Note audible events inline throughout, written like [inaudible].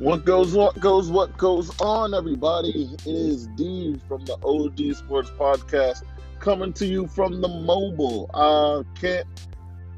What goes, what goes, what goes on, everybody? It is D from the OD Sports Podcast coming to you from the mobile. Uh, can't,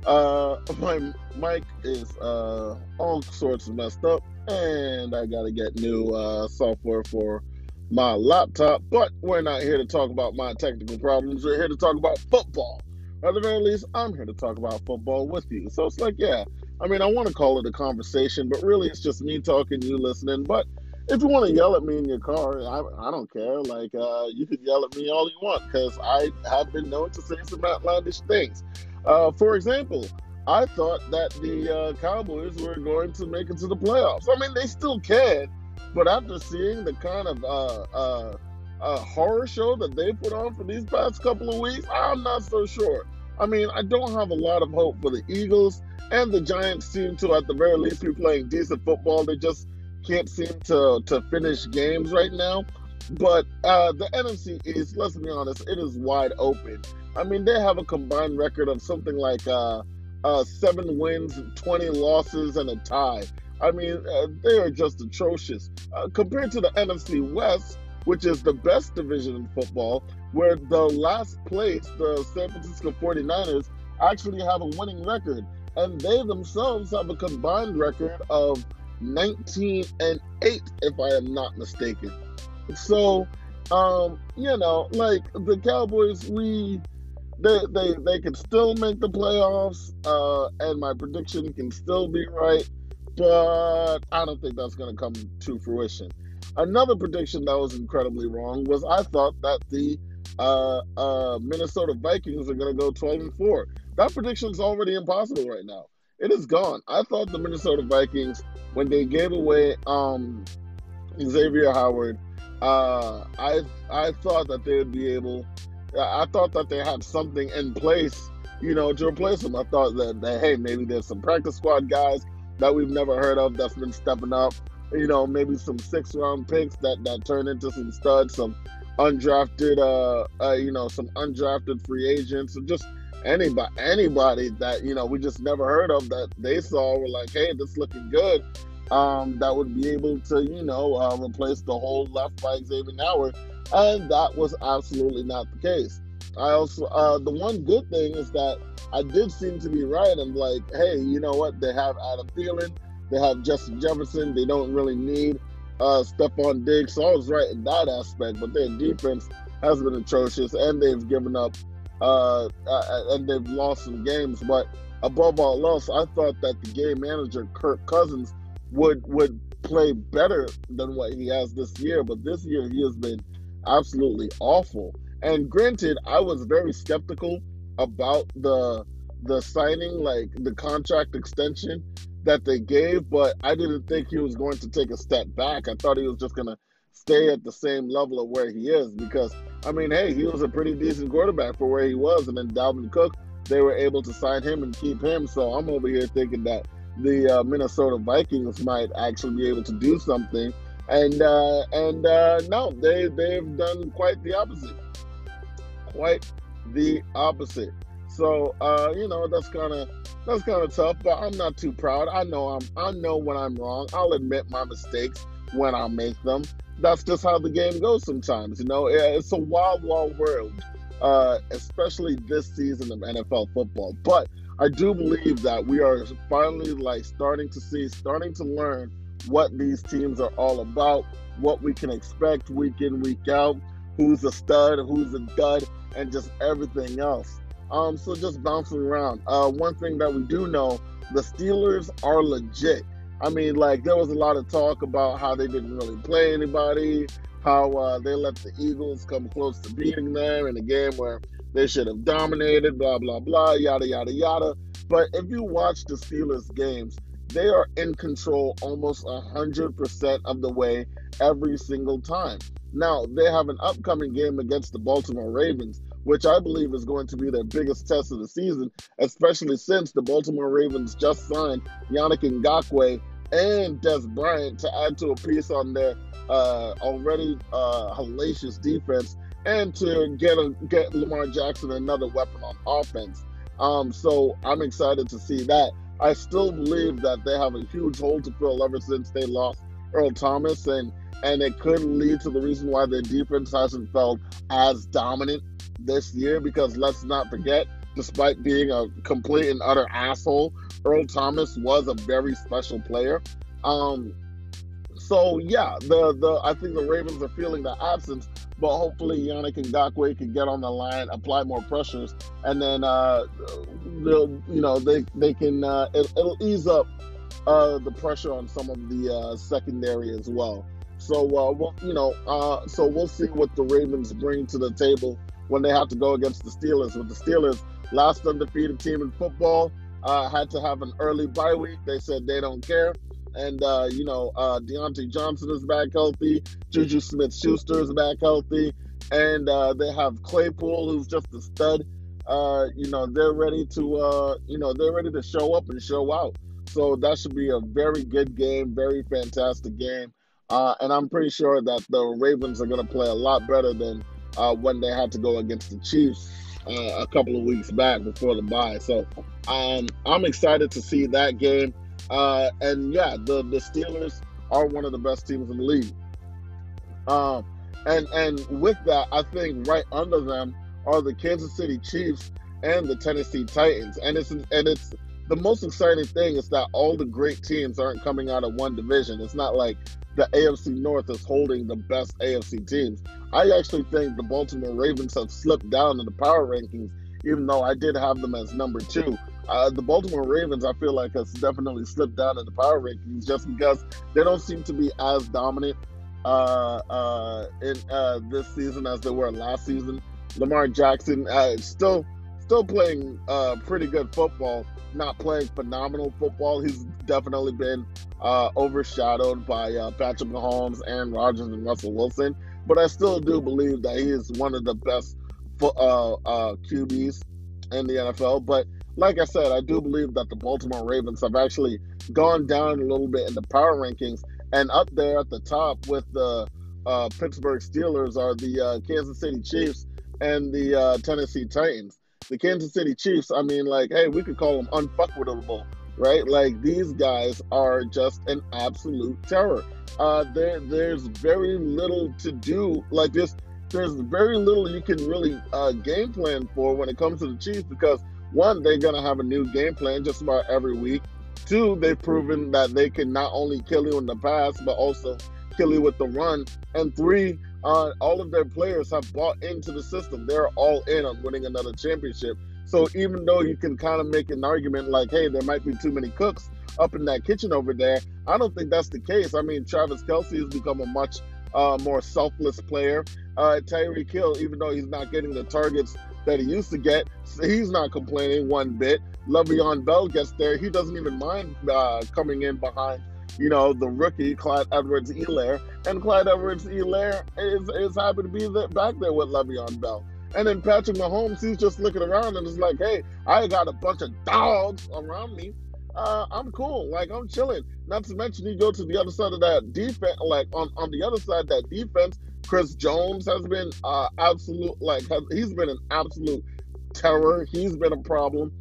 uh, [laughs] my mic is, uh, all sorts of messed up, and I gotta get new, uh, software for my laptop, but we're not here to talk about my technical problems. We're here to talk about football. At the very least, I'm here to talk about football with you. So it's like, yeah, I mean, I want to call it a conversation, but really it's just me talking, you listening. But if you want to yell at me in your car, I, I don't care. Like, uh, you can yell at me all you want because I have been known to say some outlandish things. Uh, for example, I thought that the uh, Cowboys were going to make it to the playoffs. I mean, they still can, but after seeing the kind of uh, uh, uh, horror show that they put on for these past couple of weeks, I'm not so sure. I mean, I don't have a lot of hope for the Eagles. And the Giants seem to, at the very least, be playing decent football. They just can't seem to, to finish games right now. But uh, the NFC East, let's be honest, it is wide open. I mean, they have a combined record of something like uh, uh, seven wins, 20 losses, and a tie. I mean, uh, they are just atrocious. Uh, compared to the NFC West, which is the best division in football, where the last place, the San Francisco 49ers, actually have a winning record and they themselves have a combined record of 19 and 8 if i am not mistaken so um you know like the cowboys we they they, they can still make the playoffs uh and my prediction can still be right but i don't think that's going to come to fruition another prediction that was incredibly wrong was i thought that the uh, uh, Minnesota Vikings are going to go 12 and 4. That prediction is already impossible right now. It is gone. I thought the Minnesota Vikings, when they gave away um, Xavier Howard, uh, I I thought that they would be able. I thought that they had something in place, you know, to replace him. I thought that, that hey, maybe there's some practice squad guys that we've never heard of that's been stepping up. You know, maybe some six round picks that that turn into some studs, some undrafted, uh, uh, you know, some undrafted free agents, and just anybody, anybody that you know we just never heard of that they saw were like, hey, this looking good. Um, that would be able to, you know, uh, replace the whole left by Xavier Howard, and that was absolutely not the case. I also, uh, the one good thing is that I did seem to be right. I'm like, hey, you know what? They have Adam Thielen, they have Justin Jefferson. They don't really need uh, Stefon Diggs. So I was right in that aspect, but their defense has been atrocious, and they've given up, uh, and they've lost some games. But above all else, I thought that the game manager Kirk Cousins would would play better than what he has this year. But this year he has been absolutely awful. And granted, I was very skeptical about the the signing, like the contract extension, that they gave, but I didn't think he was going to take a step back. I thought he was just to stay at the same level of where he is because, I mean, hey, he was a pretty decent quarterback for where he was. And then Dalvin Cook, they were able to sign him and keep him. So I'm over here thinking that the uh, Minnesota Vikings might actually be able to do something. And uh, and uh, no, they they've done quite the opposite. Quite the opposite. So uh, you know that's kind of that's kind of tough, but I'm not too proud. I know I'm I know when I'm wrong. I'll admit my mistakes when I make them. That's just how the game goes sometimes. You know, it's a wild, wild world, uh, especially this season of NFL football. But I do believe that we are finally like starting to see, starting to learn what these teams are all about, what we can expect week in, week out, who's a stud, who's a dud, and just everything else. Um, so just bouncing around. Uh, one thing that we do know, the Steelers are legit. I mean, like there was a lot of talk about how they didn't really play anybody, how uh, they let the Eagles come close to beating them in a game where they should have dominated, blah blah blah, yada yada yada. But if you watch the Steelers games, they are in control almost hundred percent of the way every single time. Now they have an upcoming game against the Baltimore Ravens which I believe is going to be their biggest test of the season, especially since the Baltimore Ravens just signed Yannick Ngakoue and Dez Bryant to add to a piece on their uh, already uh, hellacious defense and to get a, get Lamar Jackson another weapon on offense. Um, so I'm excited to see that. I still believe that they have a huge hole to fill ever since they lost Earl Thomas, and and it could lead to the reason why their defense hasn't felt as dominant this year. Because let's not forget, despite being a complete and utter asshole, Earl Thomas was a very special player. Um, so yeah, the the I think the Ravens are feeling the absence, but hopefully Yannick Ngakoue can get on the line, apply more pressures, and then uh, you know they they can uh, it, will ease up uh, the pressure on some of the uh, secondary as well. So uh, we'll, you know, uh, so we'll see what the Ravens bring to the table when they have to go against the Steelers. With the Steelers, last undefeated team in football, uh, had to have an early bye week. They said they don't care. And, uh, you know, uh, Diontae Johnson is back healthy. Juju Smith Schuster is back healthy. And uh, they have Claypool, who's just a stud. Uh, you know, they're ready to, uh, you know, they're ready to show up and show out. So that should be a very good game, very fantastic game. Uh, and I'm pretty sure that the Ravens are going to play a lot better than when they had to go against the Chiefs uh, a couple of weeks back before the bye. So um, I'm excited to see that game. Uh, and yeah, the, the Steelers are one of the best teams in the league. Um, and and with that, I think right under them are the Kansas City Chiefs and the Tennessee Titans. And it's and it's the most exciting thing is that all the great teams aren't coming out of one division. It's not like the AFC North is holding the best AFC teams. I actually think the Baltimore Ravens have slipped down in the power rankings, even though I did have them as number two. Uh, the Baltimore Ravens, I feel like, has definitely slipped down in the power rankings just because they don't seem to be as dominant uh, uh, in uh, this season as they were last season. Lamar Jackson uh, still still playing uh, pretty good football, not playing phenomenal football. He's definitely been uh, overshadowed by uh, Patrick Mahomes and Rodgers and Russell Wilson. But I still do believe that he is one of the best uh, uh, QBs in the NFL. But like I said, I do believe that the Baltimore Ravens have actually gone down a little bit in the power rankings, and up there at the top with the uh, Pittsburgh Steelers are the uh, Kansas City Chiefs and the uh, Tennessee Titans. The Kansas City Chiefs, I mean, like, hey, we could call them unfuckwittable right? Like these guys are just an absolute terror. Uh, there, there's very little to do. Like this, there's very little you can really uh, game plan for when it comes to the Chiefs because one, they're gonna have a new game plan just about every week. Two, they've proven that they can not only kill you in the pass but also kill you with the run. And three, uh, all of their players have bought into the system. They're all in on winning another championship. So even though you can kind of make an argument like, hey, there might be too many cooks up in that kitchen over there, I don't think that's the case. I mean, Travis Kelce has become a much uh, more selfless player. Uh, Tyreek Hill, even though he's not getting the targets that he used to get, he's not complaining one bit. Le'Veon Bell gets there. He doesn't even mind uh, coming in behind, you know, the rookie, Clyde Edwards-Helaire. And Clyde Edwards-Helaire is, is happy to be there, back there with Le'Veon Bell. And then Patrick Mahomes, he's just looking around and it's like, hey, I got a bunch of dogs around me. Uh, I'm cool. Like I'm chilling. Not to mention, you go to the other side of that defense. Like on, on the other side, that defense, Chris Jones has been uh, absolute. Like has, he's been an absolute terror. He's been a problem,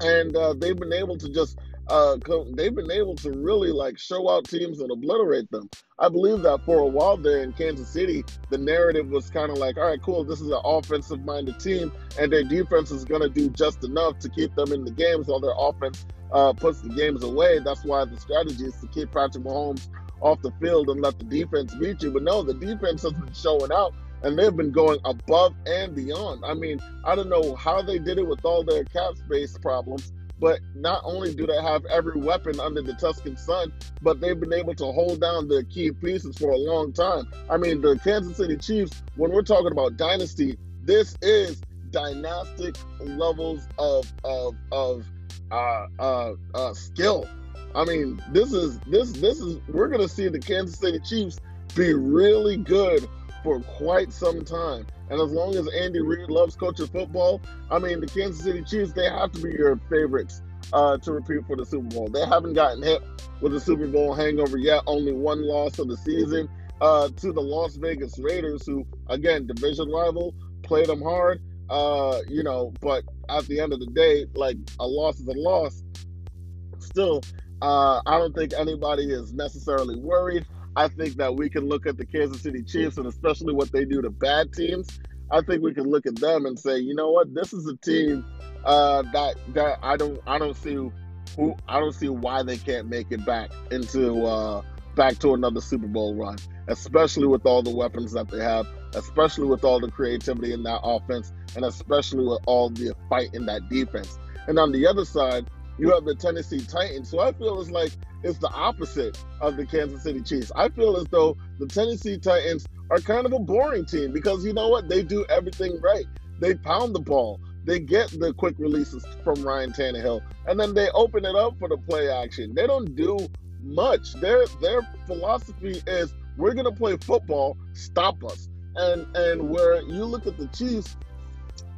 and uh, they've been able to just uh, they've been able to really like show out teams and obliterate them. I believe that for a while there in Kansas City, the narrative was kind of like, all right, cool, this is an offensive minded team, and their defense is going to do just enough to keep them in the games while their offense uh, puts the games away. That's why the strategy is to keep Patrick Mahomes off the field and let the defense beat you. But no, the defense has been showing out and they've been going above and beyond. I mean, I don't know how they did it with all their cap space problems, but not only do they have every weapon under the Tuscan sun, but they've been able to hold down the key pieces for a long time. I mean, the Kansas City Chiefs, when we're talking about dynasty, this is dynastic levels of of of uh, uh, uh, skill. I mean, this is this this is we're gonna see the Kansas City Chiefs be really good for quite some time. And as long as Andy Reid loves coaching football, I mean, the Kansas City Chiefs, they have to be your favorites uh, to repeat for the Super Bowl. They haven't gotten hit with a Super Bowl hangover yet, only one loss of the season uh, to the Las Vegas Raiders, who, again, division rival, played them hard, uh, you know, but at the end of the day, like a loss is a loss. Still, Uh, I don't think anybody is necessarily worried. I think that we can look at the Kansas City Chiefs and especially what they do to bad teams. I think we can look at them and say, you know what, this is a team uh, that that I don't I don't see who I don't see why they can't make it back into uh, back to another Super Bowl run, especially with all the weapons that they have, especially with all the creativity in that offense, and especially with all the fight in that defense. And on the other side, you have the Tennessee Titans. So I feel it's like it's the opposite of the Kansas City Chiefs. I feel as though the Tennessee Titans are kind of a boring team because you know what? They do everything right. They pound the ball. They get the quick releases from Ryan Tannehill, and then they open it up for the play action. They don't do much. Their their philosophy is we're gonna play football, stop us. And and where you look at the Chiefs,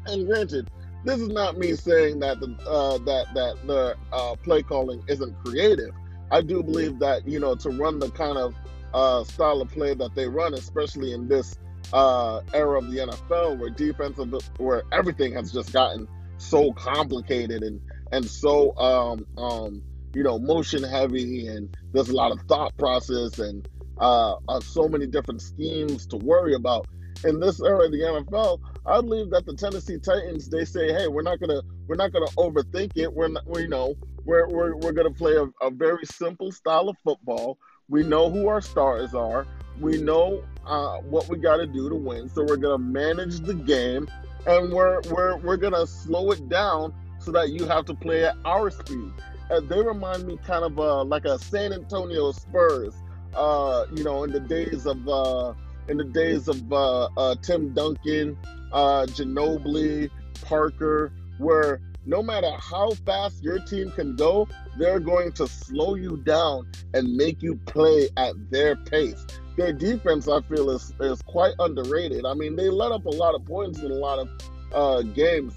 and granted, this is not me saying that the uh, that that the uh, play calling isn't creative. I do believe that you know to run the kind of uh, style of play that they run, especially in this uh, era of the NFL, where defensive, where everything has just gotten so complicated and and so um, um, you know motion heavy, and there's a lot of thought process and uh, uh, so many different schemes to worry about. In this era of the NFL, I believe that the Tennessee Titans they say, hey, we're not gonna we're not gonna overthink it. We're not, we you know we're we're, we're gonna play a, a very simple style of football. We know who our stars are. We know uh, what we got to do to win. So we're gonna manage the game, and we're we're we're gonna slow it down so that you have to play at our speed. And they remind me kind of uh, like a San Antonio Spurs. Uh, you know, in the days of uh, in the days of uh, uh, Tim Duncan, uh, Ginobili, Parker, where no matter how fast your team can go, they're going to slow you down and make you play at their pace. Their defense, I feel, is, is quite underrated. I mean, they let up a lot of points in a lot of uh, games,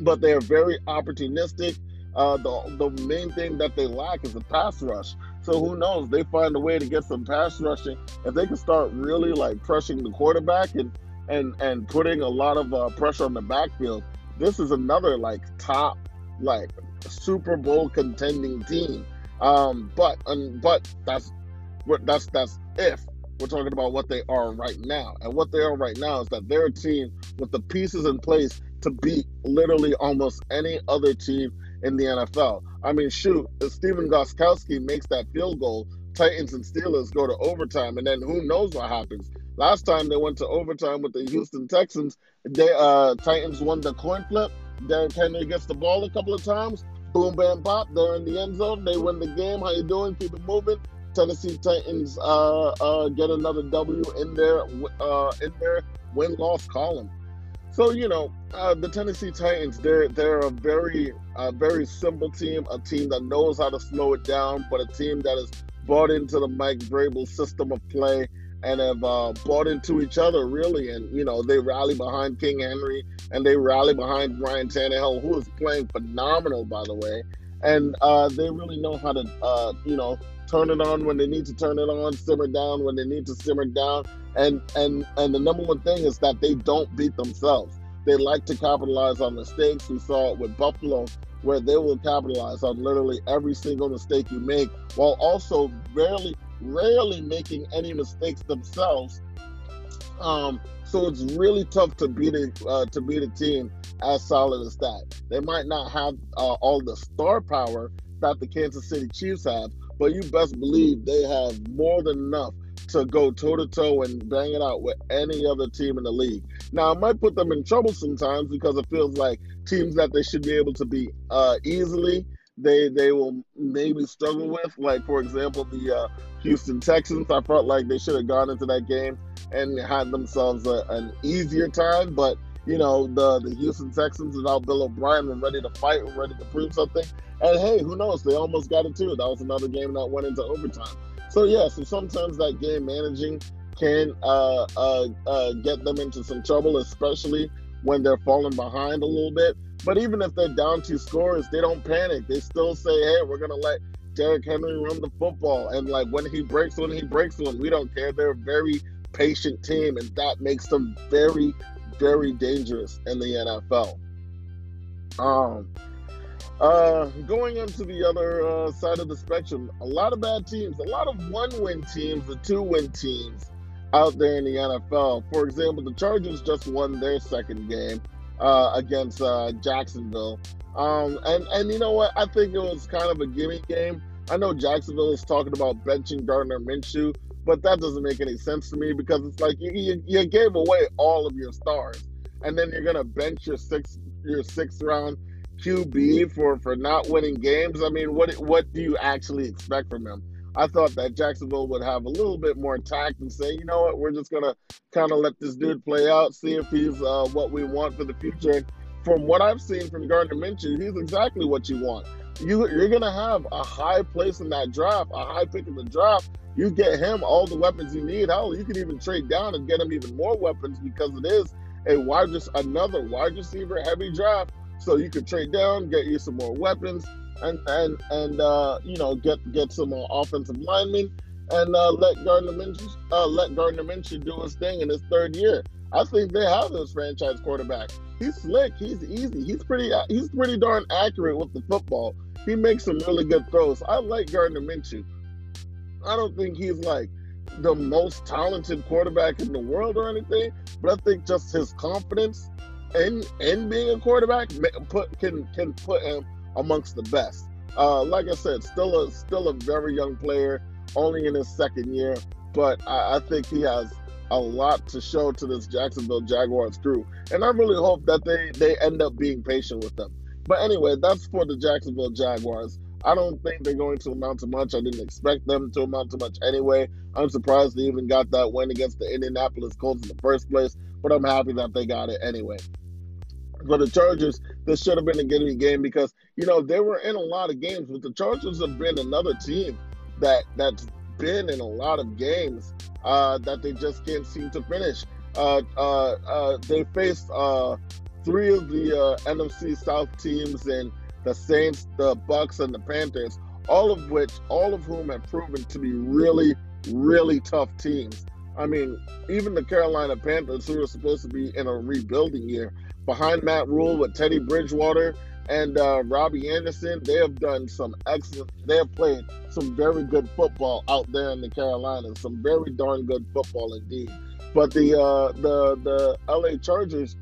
but they're very opportunistic. Uh, the, the main thing that they lack is a pass rush. So who knows? They find a way to get some pass rushing. If they can start really like pressing the quarterback and and and putting a lot of uh, pressure on the backfield, this is another like top like Super Bowl contending team. Um, but but that's what that's that's if we're talking about what they are right now, and what they are right now is that they're a team with the pieces in place to beat literally almost any other team in the NFL. I mean, shoot, if Stephen Gostkowski makes that field goal, Titans and Steelers go to overtime, and then who knows what happens. Last time they went to overtime with the Houston Texans, they uh, Titans won the coin flip. Derrick Henry gets the ball a couple of times. Boom, bam, pop. They're in the end zone. They win the game. How you doing? Keep it moving. Tennessee Titans uh, uh, get another W in their uh, in their win loss column. So you know uh, the Tennessee Titans, they're they're a very a very simple team, a team that knows how to slow it down, but a team that is bought into the Mike Vrabel system of play and have uh, bought into each other really. And you know they rally behind King Henry and they rally behind Ryan Tannehill, who is playing phenomenal by the way. And uh, they really know how to uh, you know turn it on when they need to turn it on, simmer down when they need to simmer down. And and and the number one thing is that they don't beat themselves. They like to capitalize on mistakes. We saw it with Buffalo where they will capitalize on literally every single mistake you make while also rarely rarely making any mistakes themselves um, so it's really tough to beat a uh, to beat a team as solid as that they might not have uh, all the star power that the kansas city chiefs have but you best believe they have more than enough to go toe to toe and bang it out with any other team in the league. Now, it might put them in trouble sometimes because it feels like teams that they should be able to beat uh, easily, they they will maybe struggle with. Like for example, the uh, Houston Texans. I felt like they should have gone into that game and had themselves a, an easier time, but you know, the, the Houston Texans without Bill O'Brien were ready to fight, were ready to prove something. And hey, who knows? They almost got it too. That was another game that went into overtime. So yeah, so sometimes that game managing can uh, uh, uh, get them into some trouble, especially when they're falling behind a little bit. But even if they're down two scores, they don't panic. They still say, "Hey, we're gonna let Derrick Henry run the football," and like when he breaks one, he breaks one. We don't care. They're very patient team, and that makes them very, very dangerous in the NFL. Um, Uh, going into the other uh, side of the spectrum, a lot of bad teams, a lot of one-win teams, the two-win teams out there in the NFL. For example, the Chargers just won their second game uh, against uh, Jacksonville, um, and and you know what? I think it was kind of a gimme game. I know Jacksonville is talking about benching Gardner Minshew, but that doesn't make any sense to me because it's like you, you, you gave away all of your stars, and then you're gonna bench your six your sixth round QB for for not winning games. I mean, what what do you actually expect from him? I thought that Jacksonville would have a little bit more tact and say, you know what, we're just gonna kind of let this dude play out, see if he's uh, what we want for the future. From what I've seen from Gardner Minshew, he's exactly what you want. You you're gonna have a high place in that draft, a high pick in the draft. You get him all the weapons you need. Hell, you could even trade down and get him even more weapons because it is a wide just another wide receiver heavy draft so you could trade down, get you some more weapons, and and and uh, you know get get some more offensive linemen, and uh, let Gardner Minshew uh, let Gardner Minshew do his thing in his third year. I think they have this franchise quarterback. He's slick. He's easy. He's pretty. Uh, he's pretty darn accurate with the football. He makes some really good throws. I like Gardner Minshew. I don't think he's like the most talented quarterback in the world or anything, but I think just his confidence and and being a quarterback put can can put him amongst the best. Uh, like I said, still a still a very young player, only in his second year, but I, I think he has a lot to show to this Jacksonville Jaguars crew, and I really hope that they they end up being patient with them. But anyway, that's for the Jacksonville Jaguars. I don't think they're going to amount to much. I didn't expect them to amount to much anyway. I'm surprised they even got that win against the Indianapolis Colts in the first place, but I'm happy that they got it anyway for the Chargers, this should have been a gimme game because you know they were in a lot of games, but the Chargers have been another team that that's been in a lot of games uh, that they just can't seem to finish. Uh, uh, uh they faced uh, three of the uh, NFC South teams and the Saints, the Bucks, and the Panthers, all of which, all of whom have proven to be really, really tough teams. I mean, even the Carolina Panthers, who are supposed to be in a rebuilding year, behind Matt Rhule with Teddy Bridgewater and uh, Robbie Anderson. They have done some excellent. They have played some very good football out there in the Carolinas. Some very darn good football indeed. But the uh, the the LA Chargers,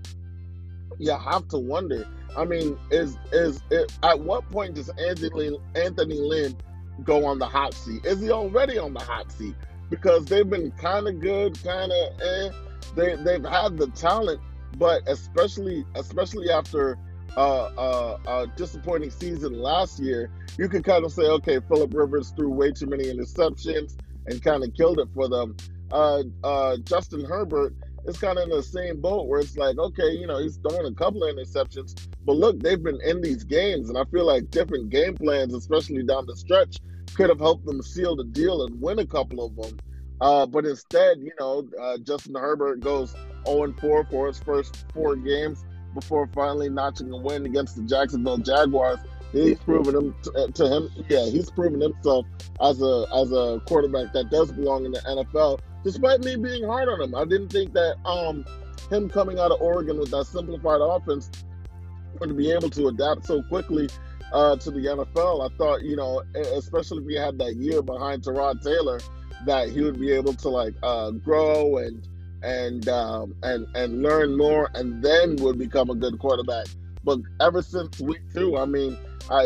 you have to wonder. I mean, is is it, at what point does Anthony Anthony Lynn go on the hot seat? Is he already on the hot seat? Because they've been kind of good, kind of eh. They they've had the talent but especially especially after uh, uh, a disappointing season last year, you can kind of say, okay, Philip Rivers threw way too many interceptions and kind of killed it for them. Uh, uh, Justin Herbert is kind of in the same boat where it's like, okay, you know, he's throwing a couple of interceptions, but look, they've been in these games, and I feel like different game plans, especially down the stretch, could have helped them seal the deal and win a couple of them. Uh, but instead, you know, uh, Justin Herbert goes 0 4 for his first four games before finally notching a win against the Jacksonville Jaguars. He's proven him to, uh, to him, yeah, he's proven himself as a as a quarterback that does belong in the NFL. Despite me being hard on him, I didn't think that um him coming out of Oregon with that simplified offense would be able to adapt so quickly uh, to the NFL. I thought, you know, especially if he had that year behind Tyrod Taylor, that he would be able to like uh, grow and and um, and and learn more, and then would become a good quarterback. But ever since week two, I mean,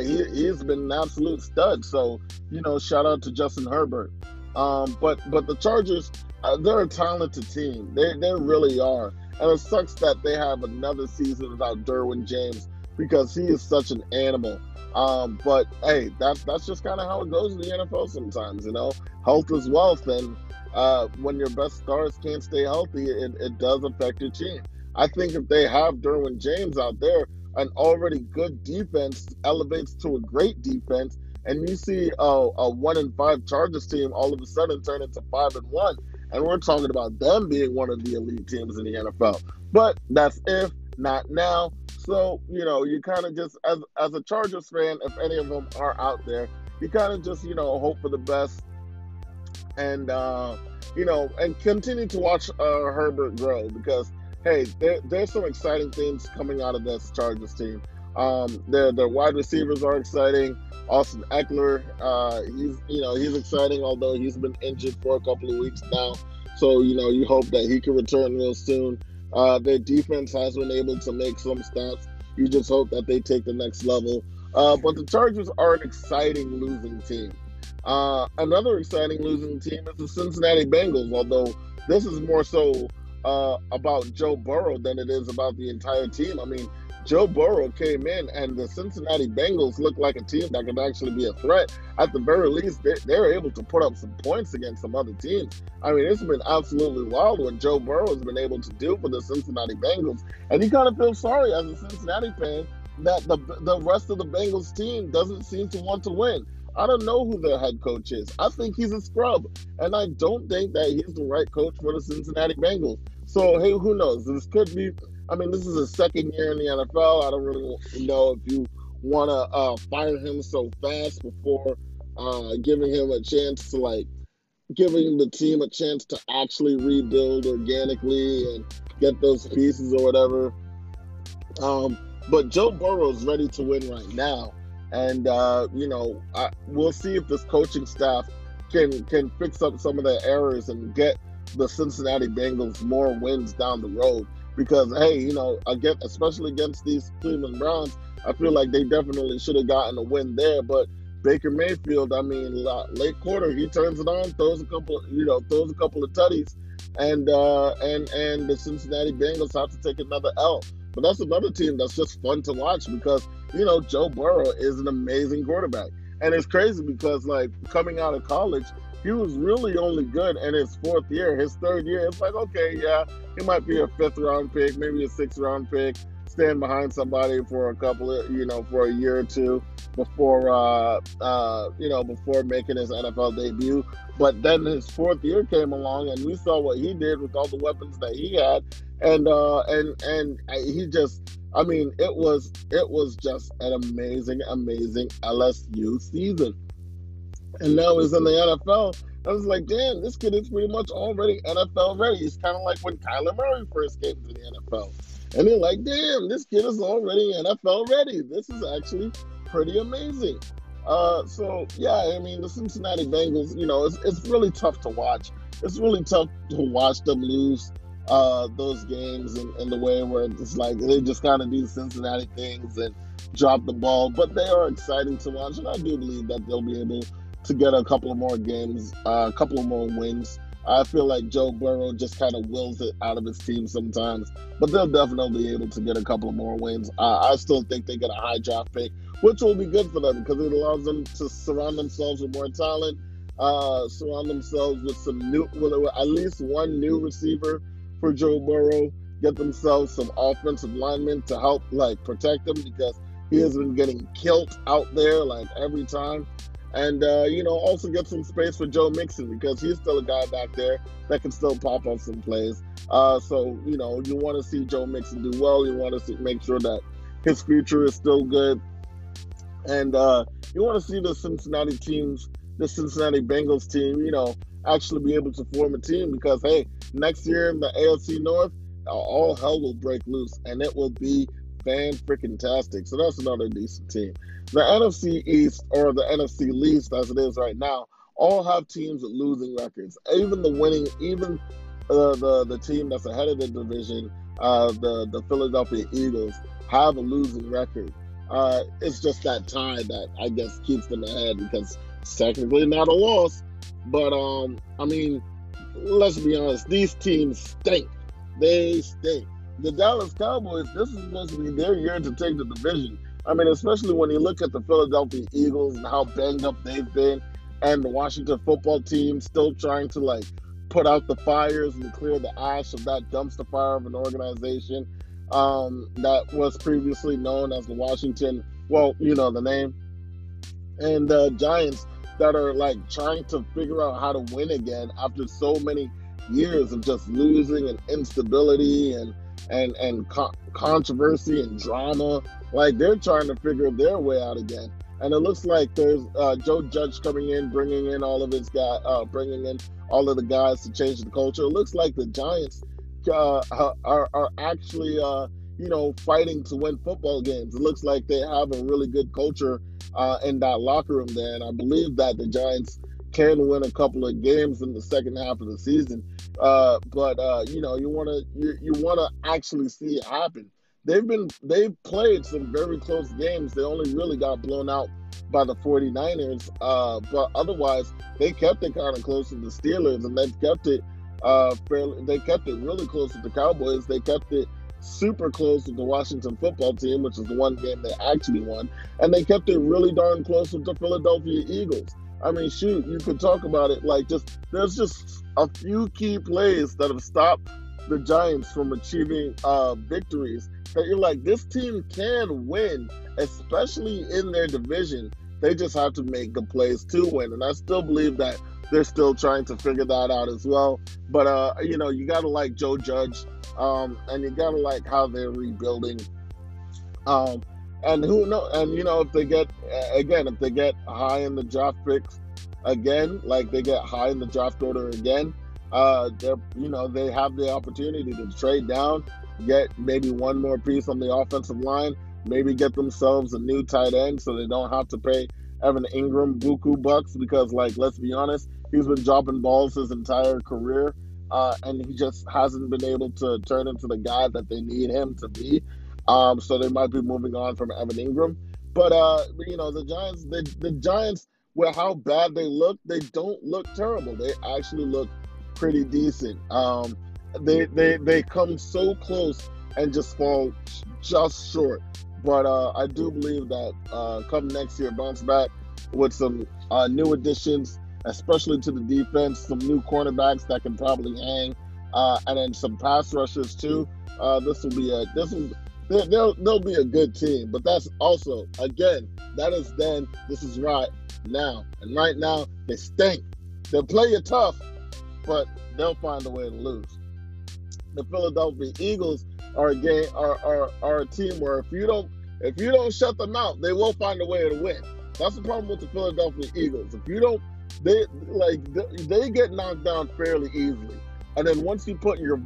he, he's been an absolute stud. So you know, shout out to Justin Herbert. Um, but but the Chargers, uh, they're a talented team. They they really are, and it sucks that they have another season without Derwin James because he is such an animal. Um, but hey, that's that's just kind of how it goes in the NFL sometimes. You know, health is wealth, and uh, when your best stars can't stay healthy, it, it does affect your team. I think if they have Derwin James out there, an already good defense elevates to a great defense, and you see a, a one in five Chargers team all of a sudden turn into five and one, and we're talking about them being one of the elite teams in the NFL. But that's if, not now. So you know, you kind of just as as a Chargers fan, if any of them are out there, you kind of just you know hope for the best, and uh, you know, and continue to watch uh, Herbert grow because hey, there, there's some exciting things coming out of this Chargers team. Um, their wide receivers are exciting. Austin Ekeler, uh, he's you know he's exciting, although he's been injured for a couple of weeks now. So you know you hope that he can return real soon. Uh, their defense has been able to make some stops. You just hope that they take the next level. Uh, but the Chargers are an exciting losing team. Uh, another exciting losing team is the Cincinnati Bengals, although this is more so uh, about Joe Burrow than it is about the entire team. I mean, Joe Burrow came in, and the Cincinnati Bengals look like a team that could actually be a threat. At the very least, they, they're able to put up some points against some other teams. I mean, it's been absolutely wild what Joe Burrow has been able to do for the Cincinnati Bengals. And you kind of feel sorry as a Cincinnati fan that the, the rest of the Bengals team doesn't seem to want to win. I don't know who their head coach is. I think he's a scrub, and I don't think that he's the right coach for the Cincinnati Bengals. So, hey, who knows? This could be I mean, this is his second year in the NFL. I don't really know if you want to uh, fire him so fast before uh, giving him a chance to like giving the team a chance to actually rebuild organically and get those pieces or whatever. Um, but Joe Burrow is ready to win right now, and uh, you know I, we'll see if this coaching staff can can fix up some of their errors and get the Cincinnati Bengals more wins down the road because hey, you know, again, especially against these Cleveland Browns, I feel like they definitely should have gotten a win there. But Baker Mayfield, I mean, late quarter, he turns it on, throws a couple, you know, throws a couple of tutties, and uh, and and the Cincinnati Bengals have to take another L. But that's another team that's just fun to watch because you know Joe Burrow is an amazing quarterback, and it's crazy because like coming out of college, he was really only good in his fourth year. His third year, it's like, okay, yeah, he might be a fifth round pick, maybe a sixth round pick, stand behind somebody for a couple of, you know, for a year or two before, uh, uh, you know, before making his NFL debut. But then his fourth year came along, and we saw what he did with all the weapons that he had, and uh, and and he just, I mean, it was it was just an amazing, amazing LSU season and now he's in the NFL. I was like, damn, this kid is pretty much already NFL ready. It's kind of like when Kyler Murray first came to the NFL. And they're like, damn, this kid is already NFL ready. This is actually pretty amazing. Uh, so, yeah, I mean, the Cincinnati Bengals, you know, it's, it's really tough to watch. It's really tough to watch them lose uh, those games in, in the way where it's like they just kind of do Cincinnati things and drop the ball. But they are exciting to watch, and I do believe that they'll be able to get a couple of more games, uh, a couple of more wins. I feel like Joe Burrow just kind of wills it out of his team sometimes, but they'll definitely be able to get a couple of more wins. Uh, I still think they get a high draft pick, which will be good for them because it allows them to surround themselves with more talent, uh, surround themselves with some new, with at least one new receiver for Joe Burrow, get themselves some offensive linemen to help like protect them because he has been getting killed out there like every time and uh, you know also get some space for Joe Mixon because he's still a guy back there that can still pop up some plays. Uh, so you know you want to see Joe Mixon do well. You want to make sure that his future is still good, and uh, you want to see the Cincinnati teams, the Cincinnati Bengals team, you know, actually be able to form a team because hey, next year in the AFC North, all hell will break loose, and it will be fan freaking tastic. So that's another decent team. The NFC East or the NFC least as it is right now, all have teams with losing records. Even the winning, even uh, the the team that's ahead of the division, uh, the the Philadelphia Eagles, have a losing record. Uh, it's just that tie that I guess keeps them ahead because it's technically not a loss. But um, I mean, let's be honest, these teams stink. They stink the Dallas Cowboys, this is supposed to be their year to take the division. I mean, especially when you look at the Philadelphia Eagles and how banged up they've been, and the Washington football team still trying to like put out the fires and clear the ash of that dumpster fire of an organization um, that was previously known as the Washington, well, you know, the name, and the uh, Giants that are like trying to figure out how to win again after so many years of just losing and instability and and and co- controversy and drama. Like they're trying to figure their way out again. And it looks like there's uh, Joe Judge coming in, bringing in all of his guys, uh, bringing in all of the guys to change the culture. It looks like the Giants uh, are, are actually uh, you know, fighting to win football games. It looks like they have a really good culture uh, in that locker room there, and I believe that the Giants can win a couple of games in the second half of the season. Uh, but uh, you know, you want to you, you want to actually see it happen. They've been they've played some very close games. They only really got blown out by the 49ers, uh, but otherwise they kept it kind of close to the Steelers, and they've kept it uh, fairly. They kept it really close to the Cowboys. They kept it super close with the Washington football team, which is the one game they actually won, and they kept it really darn close with the Philadelphia Eagles. I mean, shoot, you could talk about it like just there's just a few key plays that have stopped the Giants from achieving uh, victories that you're like, this team can win, especially in their division. They just have to make the plays to win. And I still believe that they're still trying to figure that out as well. But, uh, you know, you got to like Joe Judge um, and you got to like how they're rebuilding. Um, and who know? And you know, if they get again, if they get high in the draft picks again, like they get high in the draft order again, uh, they're you know they have the opportunity to trade down, get maybe one more piece on the offensive line, maybe get themselves a new tight end so they don't have to pay Evan Engram buku bucks because like let's be honest, he's been dropping balls his entire career. Uh, and he just hasn't been able to turn into the guy that they need him to be. Um, so they might be moving on from Evan Engram. But uh, you know, the Giants, the, Giants, with how bad they look, they don't look terrible. They actually look pretty decent. Um, they they they come so close and just fall just short. But uh, I do believe that uh, come next year, bounce back with some uh, new additions, especially to the defense, some new cornerbacks that can probably hang, uh, and then some pass rushers too. Uh, this will be a this is they'll, they'll be a good team. But that's also, again, that is then, this is right now. And right now, they stink. They'll play you tough, but they'll find a way to lose. The Philadelphia Eagles are a game are, are, are a team where if you don't if you don't shut them out, they will find a way to win. That's the problem with the Philadelphia Eagles. If you don't, they like they get knocked down fairly easily, and then once you put your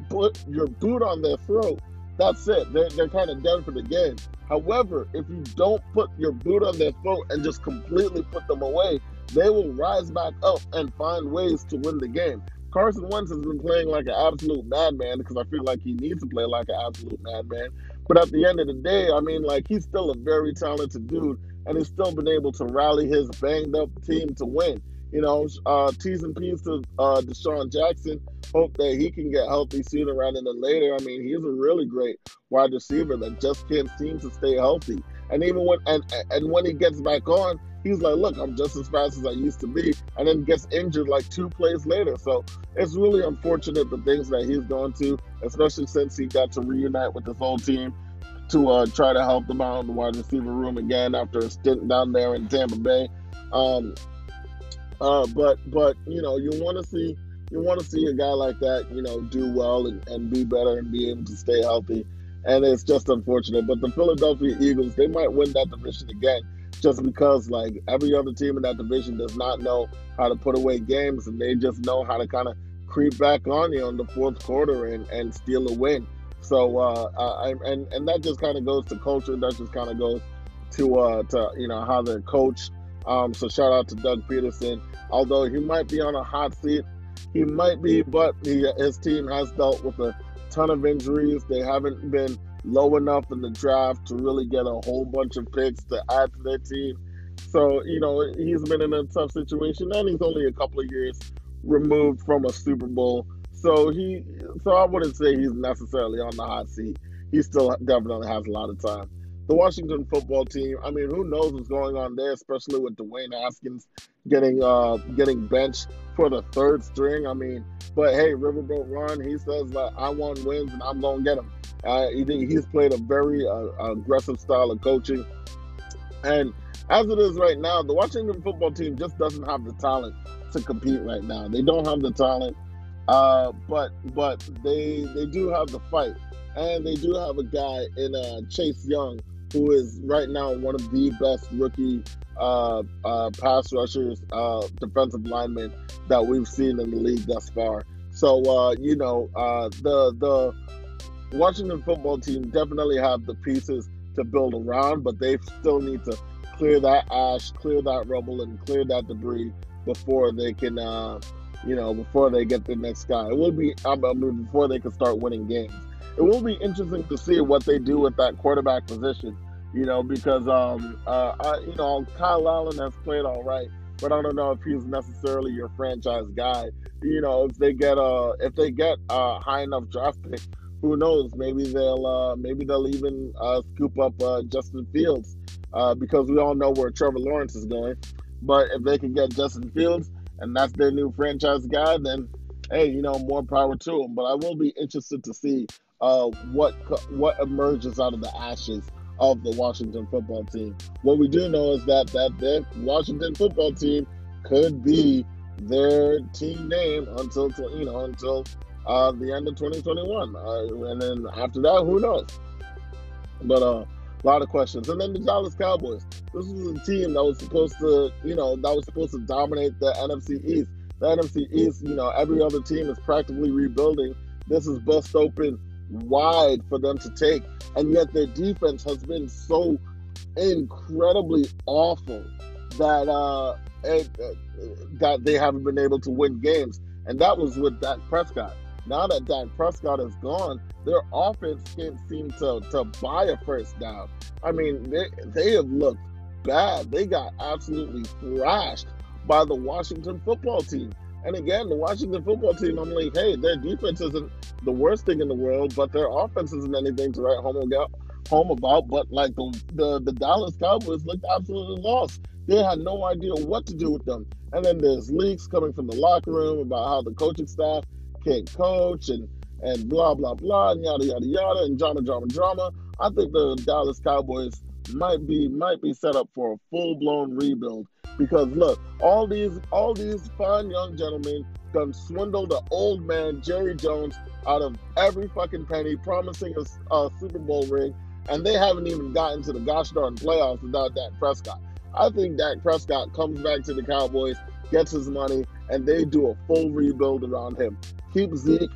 your boot on their throat, that's it. They're, they're kind of done for the game. However, if you don't put your boot on their throat and just completely put them away, they will rise back up and find ways to win the game. Carson Wentz has been playing like an absolute madman because I feel like he needs to play like an absolute madman. But at the end of the day, I mean, like he's still a very talented dude, and he's still been able to rally his banged up team to win. You know, uh, T's and P's to uh, DeSean Jackson. Hope that he can get healthy sooner rather than later. I mean, he's a really great wide receiver that just can't seem to stay healthy. And even when and and when he gets back on, he's like, "Look, I'm just as fast as I used to be," and then gets injured like two plays later. So it's really unfortunate the things that he's going to, especially since he got to reunite with his whole team to uh, try to help them out in the wide receiver room again after a stint down there in Tampa Bay. Um, uh, but but you know you want to see you want to see a guy like that you know do well and, and be better and be able to stay healthy. And it's just unfortunate. But the Philadelphia Eagles they might win that division again just because like every other team in that division does not know how to put away games and they just know how to kind of creep back on you in the fourth quarter and, and steal a win. So uh, I, and and that just kind of goes to culture. That just kind of goes to uh, to you know how they're coached um, so shout out to Doug Pederson. Although he might be on a hot seat, he might be, but he, his team has dealt with a ton of injuries. They haven't been low enough in the draft to really get a whole bunch of picks to add to their team. So, you know, he's been in a tough situation and he's only a couple of years removed from a Super Bowl. So he so I wouldn't say he's necessarily on the hot seat. He still definitely has a lot of time the Washington football team. I mean, who knows what's going on there, especially with Dwayne Haskins getting uh getting benched for the third string. I mean, but hey, Riverboat Ron, he says that I want wins and I'm gonna get them. Uh, he, he's played a very uh, aggressive style of coaching, and as it is right now, the Washington football team just doesn't have the talent to compete right now. They don't have the talent, uh, but but they they do have the fight, and they do have a guy in uh, Chase Young who is right now one of the best rookie uh, uh, pass rushers, uh, defensive linemen that we've seen in the league thus far. So uh, you know uh, the the Washington football team definitely have the pieces to build around, but they still need to clear that ash, clear that rubble, and clear that debris before they can, uh, you know, before they get the next guy. It will be, I mean, before they can start winning games. It will be interesting to see what they do with that quarterback position, you know, because, um, uh, I, you know, Kyle Allen has played all right, but I don't know if he's necessarily your franchise guy. You know, if they get a, if they get a high enough draft pick who knows? Maybe they'll uh, maybe they'll even uh, scoop up uh, Justin Fields uh, because we all know where Trevor Lawrence is going. But if they can get Justin Fields and that's their new franchise guy, then hey, you know, more power to them. But I will be interested to see uh, what what emerges out of the ashes of the Washington football team. What we do know is that that the Washington football team could be their team name until you know until uh, the end of 2021. Uh, and then after that, who knows? But uh, a lot of questions. And then the Dallas Cowboys. This was a team that was supposed to, you know, that was supposed to dominate the NFC East. The NFC East, you know, every other team is practically rebuilding. This is bust open wide for them to take. And yet their defense has been so incredibly awful that uh, it, uh, that they haven't been able to win games. And that was with Dak Prescott. Now that Dak Prescott is gone, their offense can't seem to, to buy a first down. I mean, they, they have looked bad. They got absolutely thrashed by the Washington football team. And again, the Washington football team, I'm like, hey, their defense isn't the worst thing in the world, but their offense isn't anything to write home about. Home about, but like the, the the Dallas Cowboys looked absolutely lost. They had no idea what to do with them. And then there's leaks coming from the locker room about how the coaching staff can't coach and and blah blah blah and yada yada yada and drama drama drama. I think the Dallas Cowboys might be might be set up for a full blown rebuild because look, all these all these fine young gentlemen done swindled the old man Jerry Jones out of every fucking penny, promising a, a Super Bowl ring, and they haven't even gotten to the gosh darn playoffs without Dak Prescott. I think Dak Prescott comes back to the Cowboys, gets his money, and they do a full rebuild around him keep Zeke,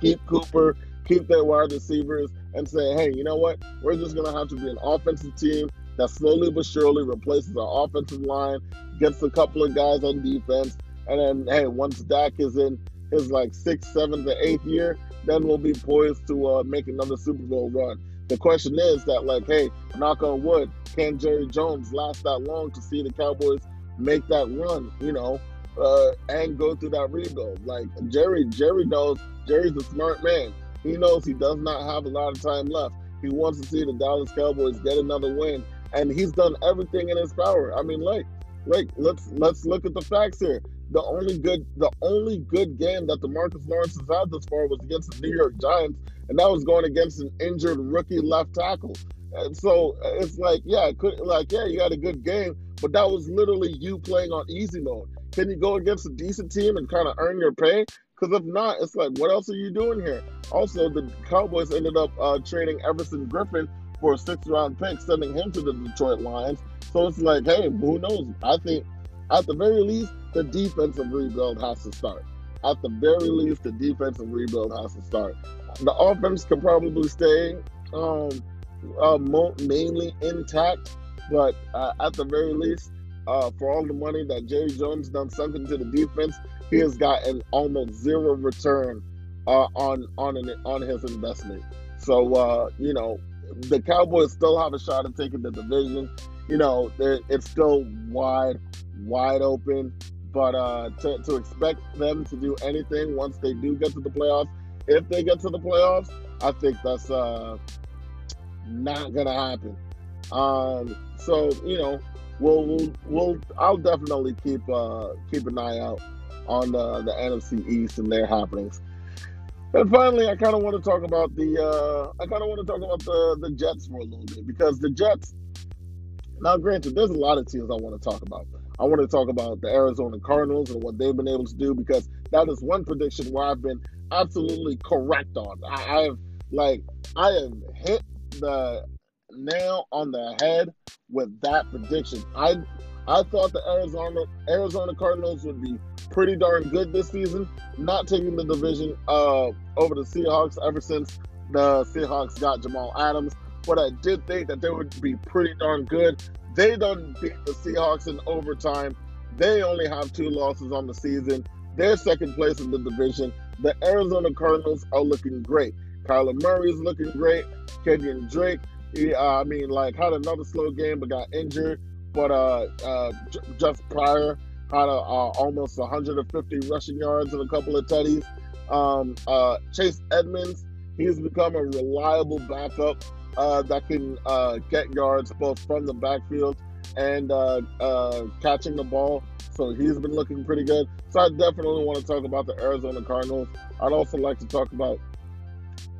keep Cooper, keep their wide receivers, and say, hey, you know what? We're just going to have to be an offensive team that slowly but surely replaces our offensive line, gets a couple of guys on defense, and then, hey, once Dak is in his like sixth, seventh, or eighth year, then we'll be poised to uh, make another Super Bowl run. The question is that, like, hey, knock on wood, can Jerry Jones last that long to see the Cowboys make that run? You know, uh, and go through that rebuild. Like Jerry, Jerry knows Jerry's a smart man. He knows he does not have a lot of time left. He wants to see the Dallas Cowboys get another win, and he's done everything in his power. I mean, like, like let's let's look at the facts here. The only good the only good game that DeMarcus Lawrence has had this far was against the New York Giants, and that was going against an injured rookie left tackle. And so it's like, yeah, could like, yeah, you had a good game, but that was literally you playing on easy mode. Can you go against a decent team and kind of earn your pay? Because if not, it's like, what else are you doing here? Also, the Cowboys ended up uh, trading Everson Griffen for a six round pick, sending him to the Detroit Lions. So it's like, hey, who knows? I think at the very least, the defensive rebuild has to start. At the very least, the defensive rebuild has to start. The offense can probably stay um, uh, mainly intact, but uh, at the very least, uh, for all the money that Jerry Jones done sunk into the defense, he has gotten almost zero return uh, on on an, on his investment. So uh, you know, the Cowboys still have a shot at taking the division. You know, it's still wide wide open. But uh, to, to expect them to do anything once they do get to the playoffs, if they get to the playoffs, I think that's uh, not gonna happen. Um, so you know, we'll, we'll, we'll I'll definitely keep uh, keep an eye out on the, the NFC East and their happenings. And finally, I kind of want to talk about the uh, I kind of want to talk about the the Jets for a little bit because the Jets. Now, granted, there's a lot of teams I want to talk about. I want to talk about the Arizona Cardinals and what they've been able to do because that is one prediction where I've been absolutely correct on. I, I have like I have hit the nail on the head with that prediction. I I thought the Arizona Arizona Cardinals would be pretty darn good this season, not taking the division uh, over the Seahawks ever since the Seahawks got Jamal Adams. But I did think that they would be pretty darn good. They don't beat the Seahawks in overtime. They only have two losses on the season. They're second place in the division. The Arizona Cardinals are looking great. Kyler Murray is looking great. Kenyan Drake, he, uh, I mean, like had another slow game but got injured. But uh, uh, j- just prior, had a, uh, almost 150 rushing yards and a couple of tutties. Um, uh, Chase Edmonds, he's become a reliable backup uh, that can uh, get yards both from the backfield and uh, uh, catching the ball. So he's been looking pretty good. So I definitely want to talk about the Arizona Cardinals. I'd also like to talk about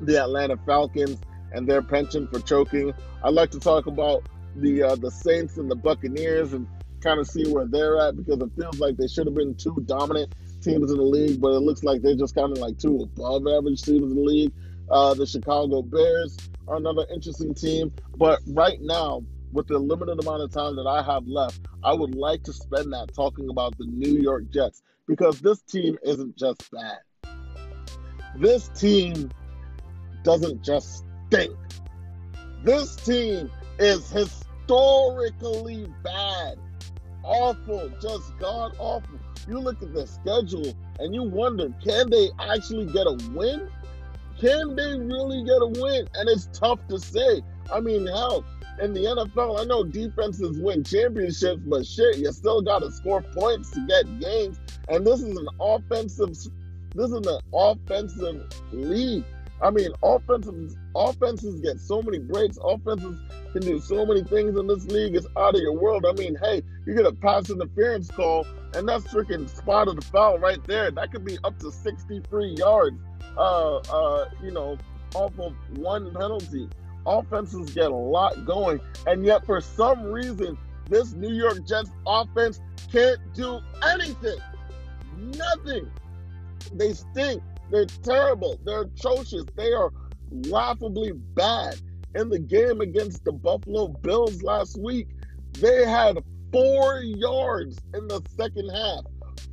the Atlanta Falcons and their penchant for choking. I'd like to talk about the uh, the Saints and the Buccaneers and kind of see where they're at because it feels like they should have been two dominant teams in the league, but it looks like they're just kind of like two above average teams in the league. Uh, the Chicago Bears are another interesting team, but right now, with the limited amount of time that I have left, I would like to spend that talking about the New York Jets because this team isn't just bad. This team doesn't just stink. This team is historically bad, awful, just god awful. You look at the schedule and you wonder can they actually get a win? Can they really get a win? And it's tough to say. I mean, hell, in the NFL, I know defenses win championships, but shit, you still got to score points to get games. And this is an offensive, this is an offensive league. I mean, offenses offenses get so many breaks. Offenses can do so many things in this league. It's out of your world. I mean, hey, you get a pass interference call, and that's freaking spotted the foul right there. That could be up to 63 yards. Uh, uh, you know, off of one penalty. Offenses get a lot going, and yet for some reason, this New York Jets offense can't do anything. Nothing. They stink. They're terrible. They're atrocious. They are laughably bad. In the game against the Buffalo Bills last week, they had four yards in the second half.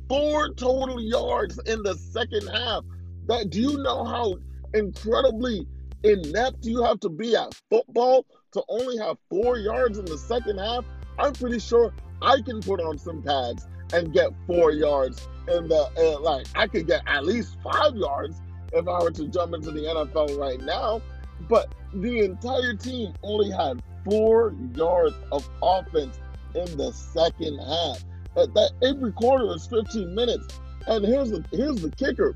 Four total yards in the second half. That do you know how incredibly inept you have to be at football to only have four yards in the second half? I'm pretty sure I can put on some pads and get four yards in the uh, like I could get at least five yards if I were to jump into the NFL right now. But the entire team only had four yards of offense in the second half. That, that every quarter is 15 minutes. And here's the here's the kicker.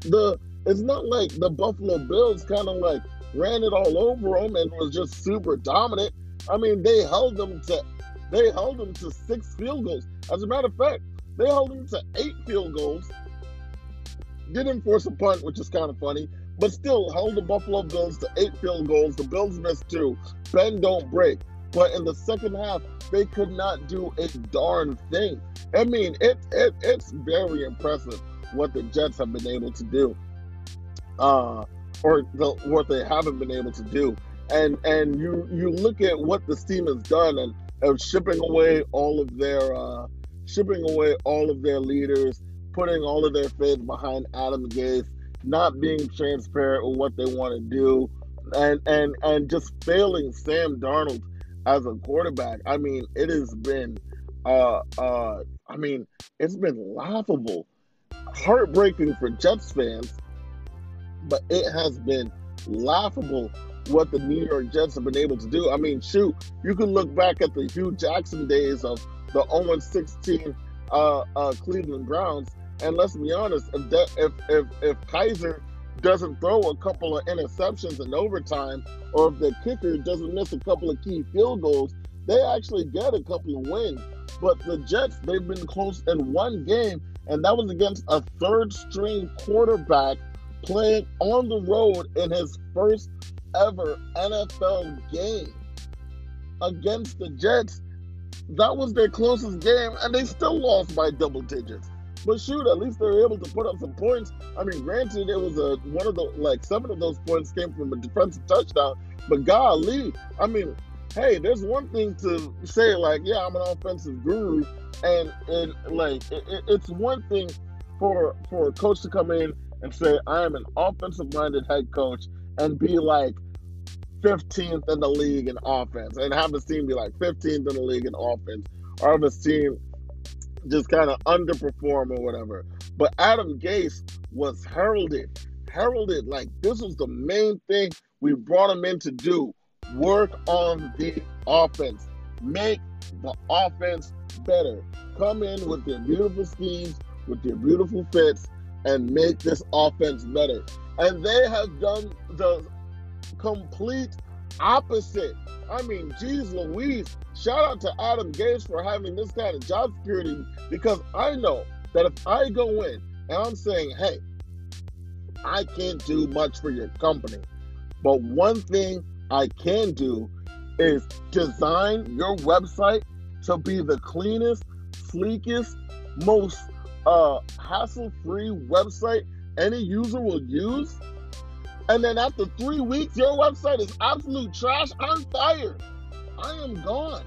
The it's not like the Buffalo Bills kind of like ran it all over them and was just super dominant. I mean, they held them to they held them to six field goals. As a matter of fact, they held them to eight field goals. Didn't force a punt, which is kind of funny, but still held the Buffalo Bills to eight field goals. The Bills missed two. Ben don't break. But in the second half, they could not do a darn thing. I mean, it, it it's very impressive what the Jets have been able to do, uh, or the, what they haven't been able to do. And and you you look at what this team has done and of shipping away all of their uh, shipping away all of their leaders, putting all of their faith behind Adam Gase, not being transparent with what they want to do, and and and just failing Sam Darnold as a quarterback. I mean, it has been, uh, uh, I mean, it's been laughable, heartbreaking for Jets fans, but it has been laughable what the New York Jets have been able to do. I mean, shoot, you can look back at the Hue Jackson days of the 0 16 uh, uh, Cleveland Browns, and let's be honest, if, that, if if if Kizer doesn't throw a couple of interceptions in overtime, or if the kicker doesn't miss a couple of key field goals, they actually get a couple of wins. But the Jets, they've been close in one game, and that was against a third string quarterback playing on the road in his first ever NFL game against the Jets. That was their closest game, and they still lost by double digits. But shoot, at least they were able to put up some points. I mean, granted, it was a one of the like seven of those points came from a defensive touchdown. But golly, I mean, hey, there's one thing to say like, yeah, I'm an offensive guru, and and like it, it's one thing for for a coach to come in and say I am an offensive minded head coach and be like 15th in the league in offense and have his team be like 15th in the league in offense or have his team just kind of underperform or whatever. But Adam Gase was heralded, heralded like this was the main thing we brought him in to do work on the offense, make the offense better. Come in with their beautiful schemes, with their beautiful fits, and make this offense better. And they have done the complete opposite. I mean, geez Louise, shout out to Adam Gase for having this kind of job security because I know that if I go in and I'm saying, hey, I can't do much for your company, but one thing I can do is design your website to be the cleanest, sleekest, most uh, hassle-free website any user will use. And then after three weeks, your website is absolute trash. I'm fired. I am gone.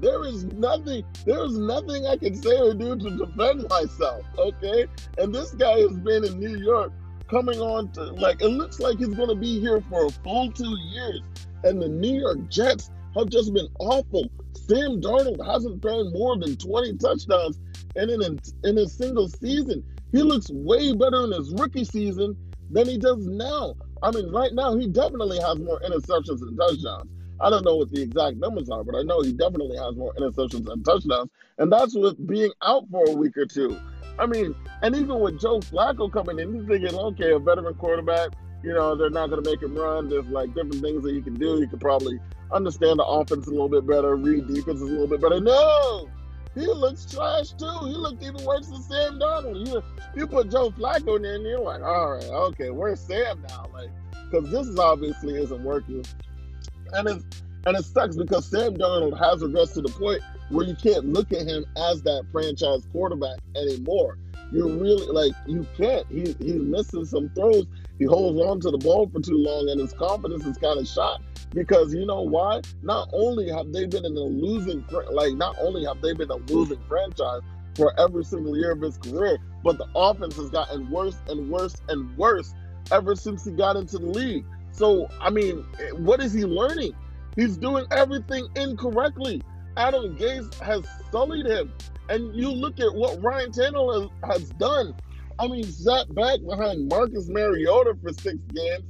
There is nothing, there is nothing I can say or do to defend myself. Okay. And this guy has been in New York coming on to like it looks like he's gonna be here for a full two years. And the New York Jets have just been awful. Sam Darnold hasn't thrown more than 20 touchdowns in an in a single season. He looks way better in his rookie season than he does now. I mean, right now he definitely has more interceptions than touchdowns. I don't know what the exact numbers are, but I know he definitely has more interceptions than touchdowns, and that's with being out for a week or two. I mean, and even with Joe Flacco coming in, he's thinking, okay, a veteran quarterback, you know, they're not going to make him run. There's like different things that he can do. He could probably understand the offense a little bit better, read defenses a little bit better. No, he looks trash too. He looked even worse than Sam Darnold. You, you put Joe Flacco in there, and you're like, all right, okay, where's Sam now? Like, because this is obviously isn't working, and it's and it sucks because Sam Darnold has regressed to the point where you can't look at him as that franchise quarterback anymore. You're really like you can't. He, he's missing some throws. He holds on to the ball for too long, and his confidence is kind of shot because you know why? Not only have they been in a losing like not only have they been a losing franchise for every single year of his career, but the offense has gotten worse and worse and worse ever since he got into the league. So I mean, eh, what is he learning? He's doing everything incorrectly. Adam Gase has sullied him. And you look at what Ryan Tannehill has, has done. I mean, sat back behind Marcus Mariota for six games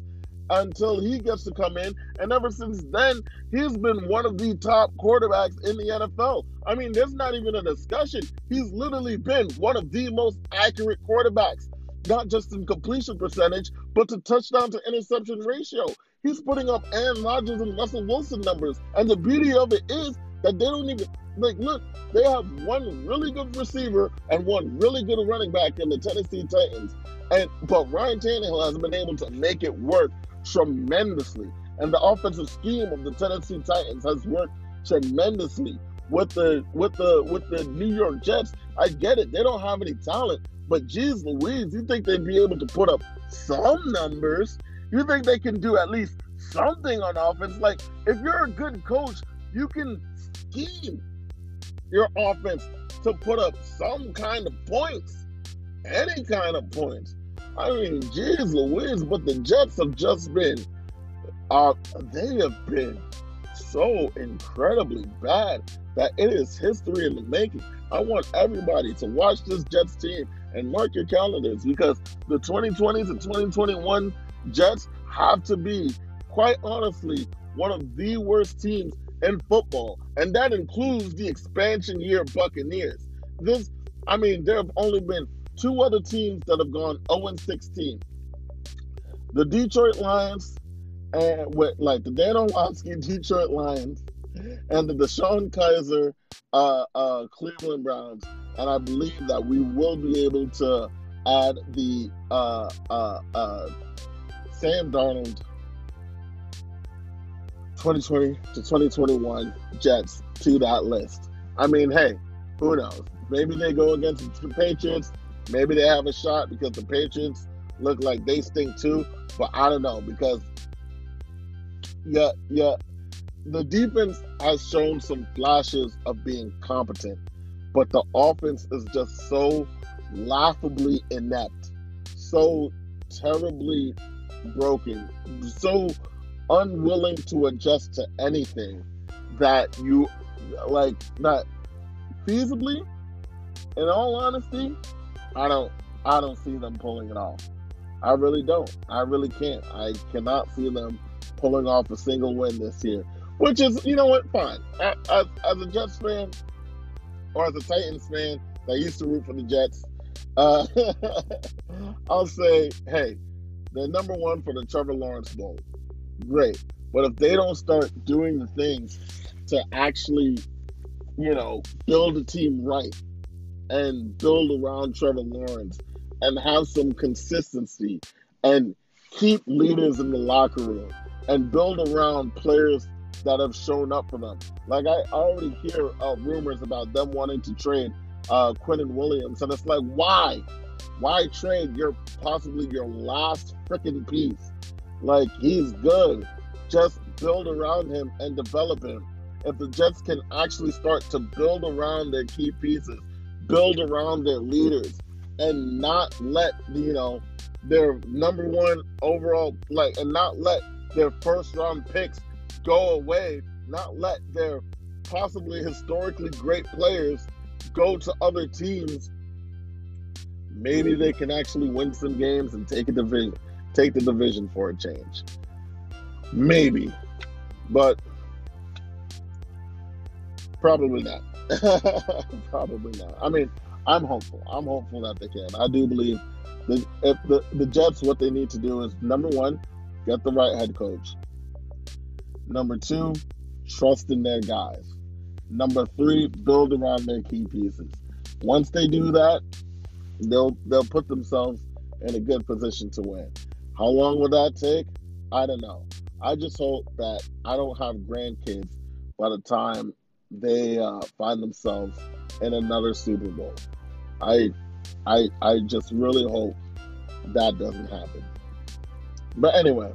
until he gets to come in. And ever since then, he's been one of the top quarterbacks in the NFL. I mean, there's not even a discussion. He's literally been one of the most accurate quarterbacks, not just in completion percentage, but to touchdown to interception ratio. He's putting up Aaron Rodgers and Russell Wilson numbers. And the beauty of it is that they don't even like look, they have one really good receiver and one really good running back in the Tennessee Titans. And but Ryan Tannehill has been able to make it work tremendously. And the offensive scheme of the Tennessee Titans has worked tremendously with the with the with the New York Jets. I get it; they don't have any talent, but geez, Louise, you think they'd be able to put up some numbers? You think they can do at least something on offense? Like if you're a good coach, you can scheme your offense to put up some kind of points, any kind of points. I mean, geez Louise, but the Jets have just been, uh, they have been so incredibly bad that it is history in the making. I want everybody to watch this Jets team and mark your calendars because the 2020s and 2021 Jets have to be, quite honestly, one of the worst teams in football, and that includes the expansion year Buccaneers. This, I mean, there have only been two other teams that have gone 0 16. The Detroit Lions, and with like the Dan Orlovsky Detroit Lions, and the DeShone Kizer uh, uh, Cleveland Browns. And I believe that we will be able to add the uh, uh, uh Sam Darnold 2020 to 2021 Jets to that list. I mean, hey, who knows? Maybe they go against the Patriots. Maybe they have a shot because the Patriots look like they stink too. But I don't know because yeah, yeah, the defense has shown some flashes of being competent, but the offense is just so laughably inept, so terribly broken, so unwilling to adjust to anything that you like that feasibly in all honesty i don't i don't see them pulling it off. I really don't. I really can't. I cannot see them pulling off a single win this year which is you know what fine. As, as a jets fan or as a titans fan that used to root for the jets uh, [laughs] i'll say hey they're number one for the trevor lawrence bowl. Great. But if they don't start doing the things to actually, you know, build a team right and build around Trevor Lawrence and have some consistency and keep leaders in the locker room and build around players that have shown up for them. Like I already hear uh, rumors about them wanting to trade uh, Quinnen Williams, and it's like, why? Why trade your possibly your last freaking piece? Like he's good. Just build around him and develop him if the Jets can actually start to build around their key pieces, build around their leaders, and not let you know their number one overall like and not let their first round picks go away, not let their possibly historically great players go to other teams. Maybe they can actually win some games and take a division, take the division for a change. Maybe. But Probably not. [laughs] Probably not. I mean, I'm hopeful. I'm hopeful that they can. I do believe if the, the Jets, what they need to do is number one, get the right head coach. Number two, trust in their guys. Number three, build around their key pieces. Once they do that, they'll they'll put themselves in a good position to win. How long will that take? I don't know. I just hope that I don't have grandkids by the time they uh, find themselves in another Super Bowl. I, I, I just really hope that doesn't happen. But anyway,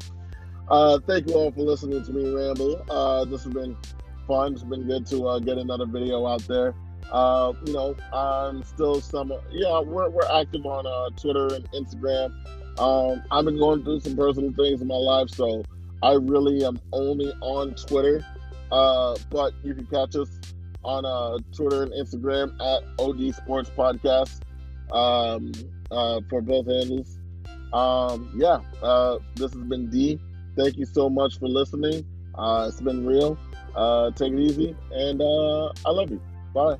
uh, thank you all for listening to me ramble. Uh, this has been fun. It's been good to uh, get another video out there. Uh, you know, I'm still some. Yeah, we're we're active on uh, Twitter and Instagram. Um, I've been going through some personal things in my life, so I really am only on Twitter. Uh, but you can catch us on uh, Twitter and Instagram at OD Sports Podcast um, uh, for both handles. Um, yeah, uh, this has been D. Thank you so much for listening. Uh, it's been real. Uh, take it easy, and uh, I love you. Bye.